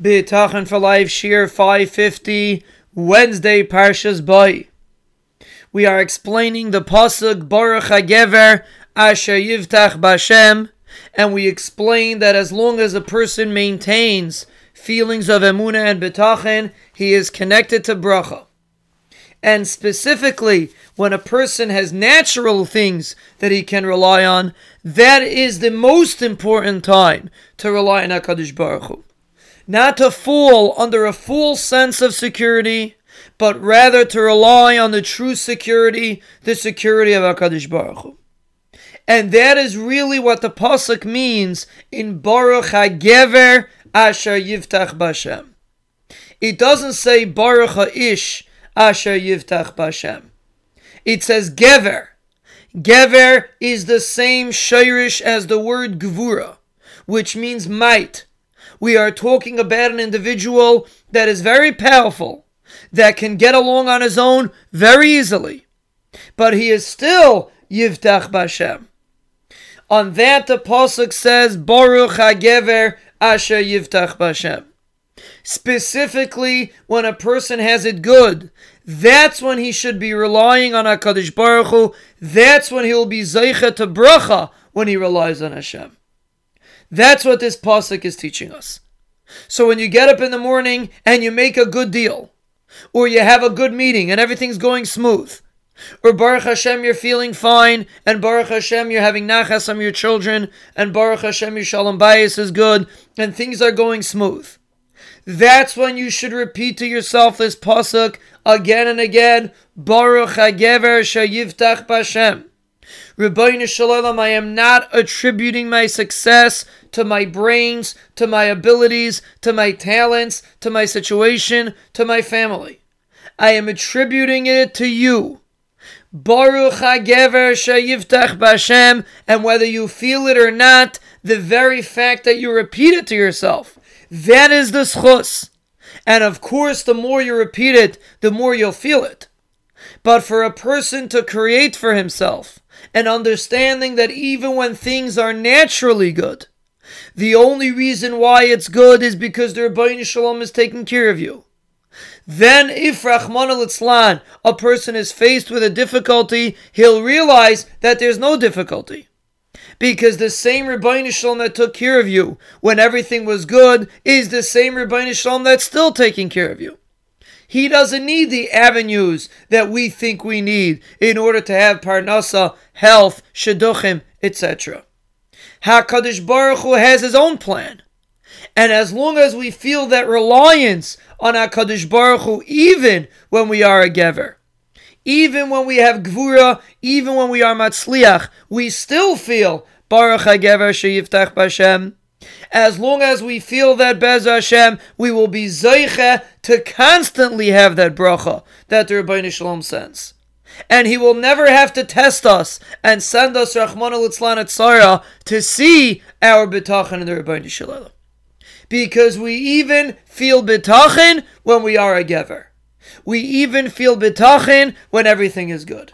Bitachon for Life, Shir 550, Wednesday, Parshas Bo. We are explaining the Pasuk Baruch HaGever Asher Yivtach Bashem, and we explain that as long as a person maintains feelings of Emunah and Bitachon, he is connected to Bracha. And specifically, when a person has natural things that he can rely on, that is the most important time to rely on HaKadosh Baruch Hu not to fall under a false sense of security, but rather to rely on the true security, the security of HaKadosh Baruch Hu. And that is really what the pasuk means in Baruch HaGever Asher Yivtach Bashem. It doesn't say Baruch HaIsh Asher Yivtach Bashem. It says Gever. Gever is the same shoresh as the word Gvura, which means might, we are talking about an individual that is very powerful, that can get along on his own very easily, but he is still Yivtach Bashem. On that, the pasuk says, Baruch Hagever Asher Yivtach Bashem. Specifically, when a person has it good, that's when he should be relying on Hakadosh Baruch Hu. That's when he will be zeicha to bracha when he relies on Hashem. That's what this pasuk is teaching us. So when you get up in the morning and you make a good deal, or you have a good meeting and everything's going smooth, or Baruch Hashem you're feeling fine, and Baruch Hashem you're having nachas on your children, and Baruch Hashem your shalom bayis is good, and things are going smooth. That's when you should repeat to yourself this pasuk again and again. Baruch Hagever Shayivtach Bashem. Ribono Shel Olam, I am not attributing my success to my brains, to my abilities, to my talents, to my situation, to my family. I am attributing it to you. Baruch HaGever Shayivtach Bashem, and whether you feel it or not, the very fact that you repeat it to yourself, that is the zchus. And of course, the more you repeat it, the more you'll feel it. But for a person to create for himself an understanding that even when things are naturally good, the only reason why it's good is because the Ribono Shel Olam is taking care of you. Then, if Rahman al a person is faced with a difficulty, he'll realize that there's no difficulty. Because the same Ribono Shel Olam that took care of you when everything was good is the same Ribono Shel Olam that's still taking care of you. He doesn't need the avenues that we think we need in order to have parnasa, health, shidduchim, etc. HaKadosh Baruch Hu has his own plan. And as long as we feel that reliance on HaKadosh Baruch Hu, even when we are a Gever, even when we have Gvura, even when we are Matzliach, we still feel Baruch HaGever Sheyiftach Bashem as long as we feel that Bez Hashem, we will be Zeiche to constantly have that bracha that the Ribono Shel Olam sends. And he will never have to test us and send us Rahman al Tzara to see our bitachon in the Ribono Shel Olam. Because we even feel bitachon when we are a gever. We even feel bitachon when everything is good.